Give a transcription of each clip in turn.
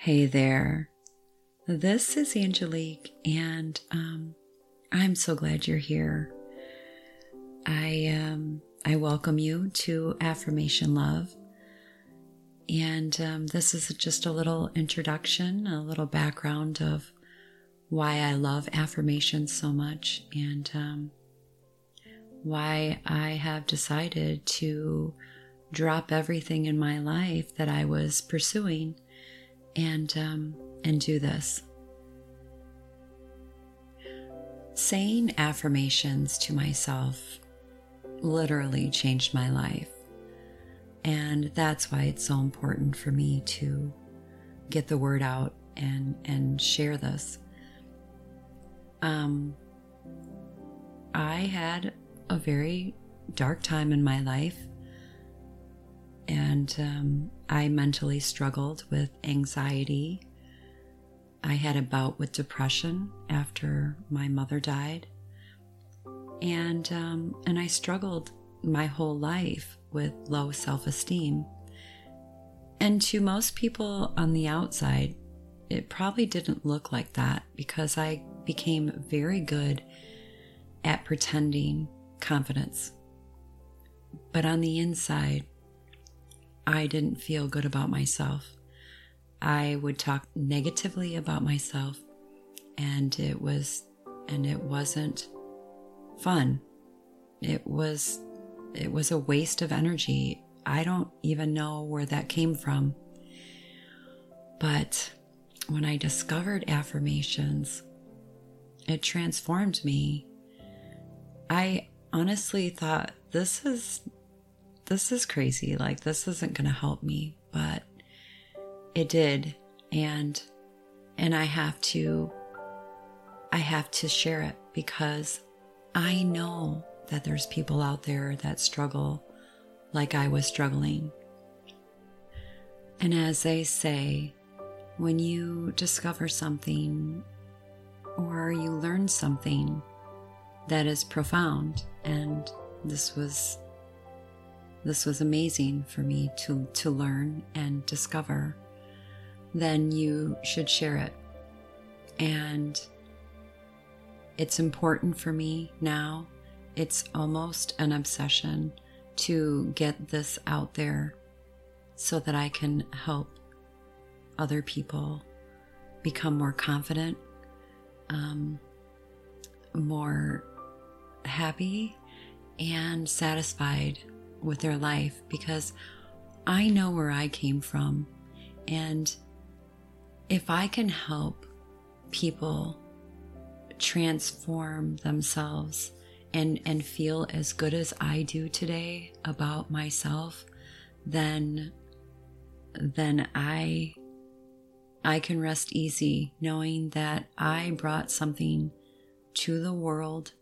Hey there. This is Angelique, and um, I'm so glad you're here. I um, I welcome you to Affirmation Love, and um, this is just a little introduction, a little background of why I love affirmations so much, and um, why I have decided to drop everything in my life that I was pursuing and um, and do this. Saying affirmations to myself literally changed my life. And that's why it's so important for me to get the word out and and share this. Um I had a very dark time in my life and um, I mentally struggled with anxiety. I had a bout with depression after my mother died, and um, and I struggled my whole life with low self-esteem. And to most people on the outside, it probably didn't look like that because I became very good at pretending confidence. But on the inside, I didn't feel good about myself. I would talk negatively about myself and it was and it wasn't fun. It was it was a waste of energy. I don't even know where that came from. But when I discovered affirmations, it transformed me. I honestly thought this is this is crazy. Like, this isn't going to help me. But it did. And, and I have to, I have to share it because I know that there's people out there that struggle like I was struggling. And as they say, when you discover something or you learn something that is profound, and this was this was amazing for me to, to learn and discover, then you should share it. And it's important for me now. It's almost an obsession to get this out there so that I can help other people become more confident, um, more happy, and satisfied with their life because I know where I came from. And if I can help people transform themselves and, and feel as good as I do today about myself, then, then I, I can rest easy knowing that I brought something to the world.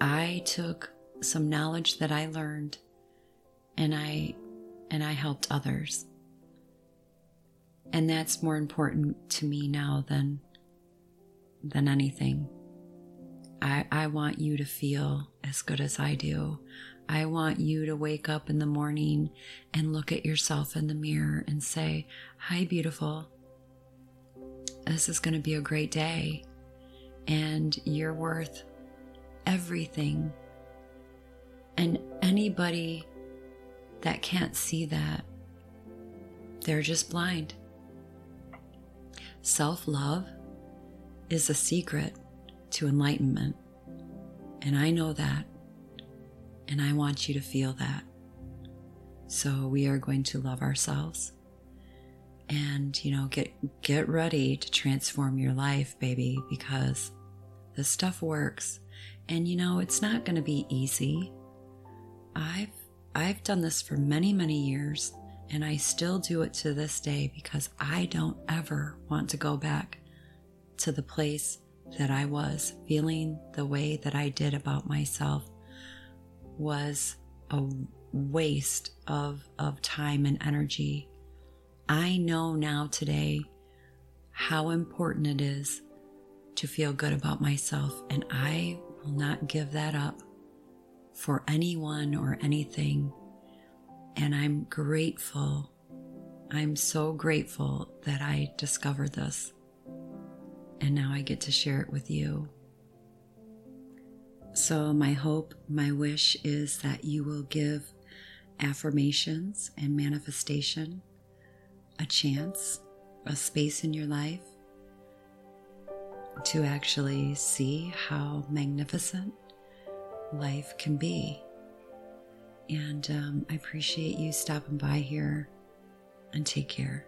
I took some knowledge that I learned and I and I helped others. And that's more important to me now than than anything. I, I want you to feel as good as I do. I want you to wake up in the morning and look at yourself in the mirror and say, Hi, beautiful. This is going to be a great day. And you're worth everything and anybody that can't see that, they're just blind. Self love is a secret to enlightenment. And I know that. And I want you to feel that. So we are going to love ourselves and you know get get ready to transform your life baby because this stuff works and you know it's not going to be easy I've I've done this for many, many years and I still do it to this day because I don't ever want to go back to the place that I was feeling the way that I did about myself was a waste of of time and energy. I know now today how important it is to feel good about myself and I will not give that up for anyone or anything. And I'm grateful. I'm so grateful that I discovered this. And now I get to share it with you. So, my hope, my wish is that you will give affirmations and manifestation a chance, a space in your life to actually see how magnificent life can be. And um, I appreciate you stopping by here and take care.